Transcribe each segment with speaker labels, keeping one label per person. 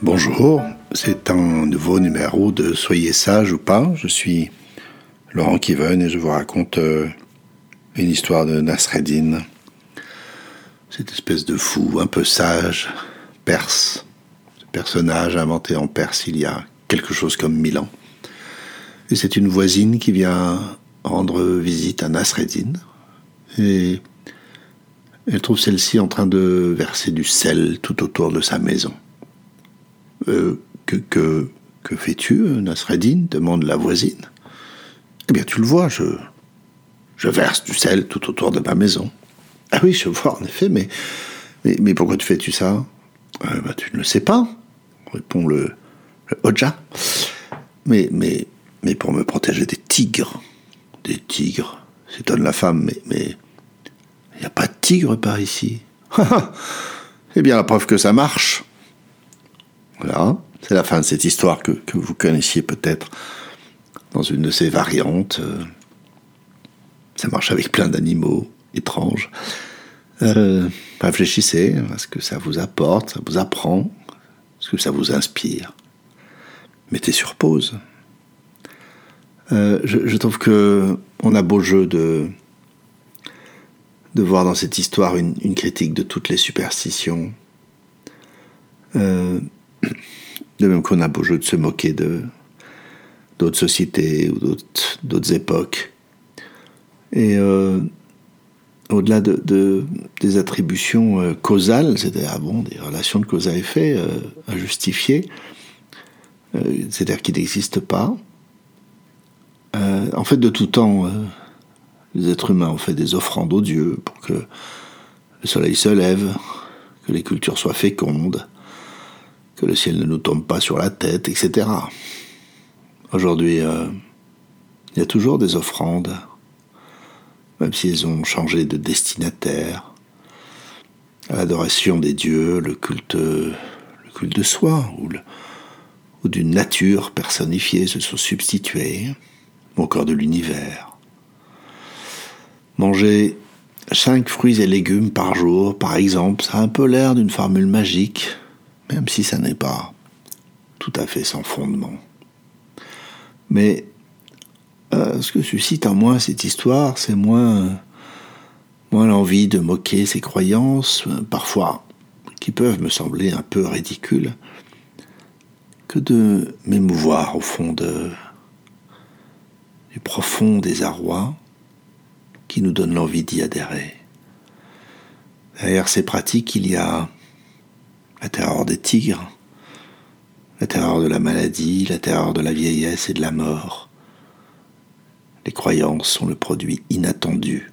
Speaker 1: Bonjour, c'est un nouveau numéro de Soyez sage ou pas. Je suis Laurent Kiven et je vous raconte euh, une histoire de Nasreddin, cette espèce de fou un peu sage, perse, ce personnage inventé en Perse il y a quelque chose comme mille ans. Et c'est une voisine qui vient rendre visite à Nasreddin et elle trouve celle-ci en train de verser du sel tout autour de sa maison. Euh, que, fais-tu, Nasreddin? demande la voisine. Eh bien, tu le vois, je, verse du sel tout autour de ma maison. Ah oui, je vois, en effet, mais, mais, pourquoi tu fais-tu ça? Euh, bah, Tu ne le sais pas, répond le, le. Mais, pour me protéger des tigres. Des tigres, s'étonne la femme, mais, mais il n'y a pas de tigres par ici. eh bien, la preuve que ça marche. Voilà, c'est la fin de cette histoire que, vous connaissiez peut-être dans une de ses variantes. Euh, ça marche avec plein d'animaux étranges. Euh, réfléchissez à ce que ça vous apporte, ça vous apprend, ce que ça vous inspire. Mettez sur pause. Euh, je, trouve que on a beau jeu de de voir dans cette histoire une, critique de toutes les superstitions. De même qu'on a beau jeu de se moquer de d'autres sociétés ou d'autres époques. Et euh, au-delà de, des attributions euh, causales, c'est-à-dire ah bon, des relations de cause à effet euh, à justifier, c'est-à-dire qui n'existent pas, en fait, de tout temps, les êtres humains ont fait des offrandes aux dieux pour que le soleil se lève, que les cultures soient fécondes, que le ciel ne nous tombe pas sur la tête, etc. Aujourd'hui, euh, il y a toujours des offrandes, même si elles ont changé de destinataire. L'adoration des dieux, le culte, le culte de soi, ou, d'une nature personnifiée se sont substitués, ou encore de l'univers. Manger cinq fruits et légumes par jour, par exemple, ça a un peu l'air d'une formule magique, même si ça n'est pas tout à fait sans fondement. Mais euh, ce que suscite en moi cette histoire, c'est moins, l'envie de moquer ses croyances, parfois qui peuvent me sembler un peu ridicules, que de m'émouvoir au fond du profond désarroi qui nous donne l'envie d'y adhérer. Derrière ces pratiques, il y a la terreur des tigres, la terreur de la maladie, la terreur de la vieillesse et de la mort. Les croyances sont le produit inattendu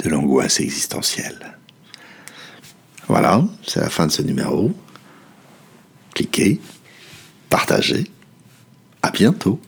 Speaker 1: de l'angoisse existentielle. Voilà, c'est la fin de ce numéro. Cliquez, partagez. À bientôt.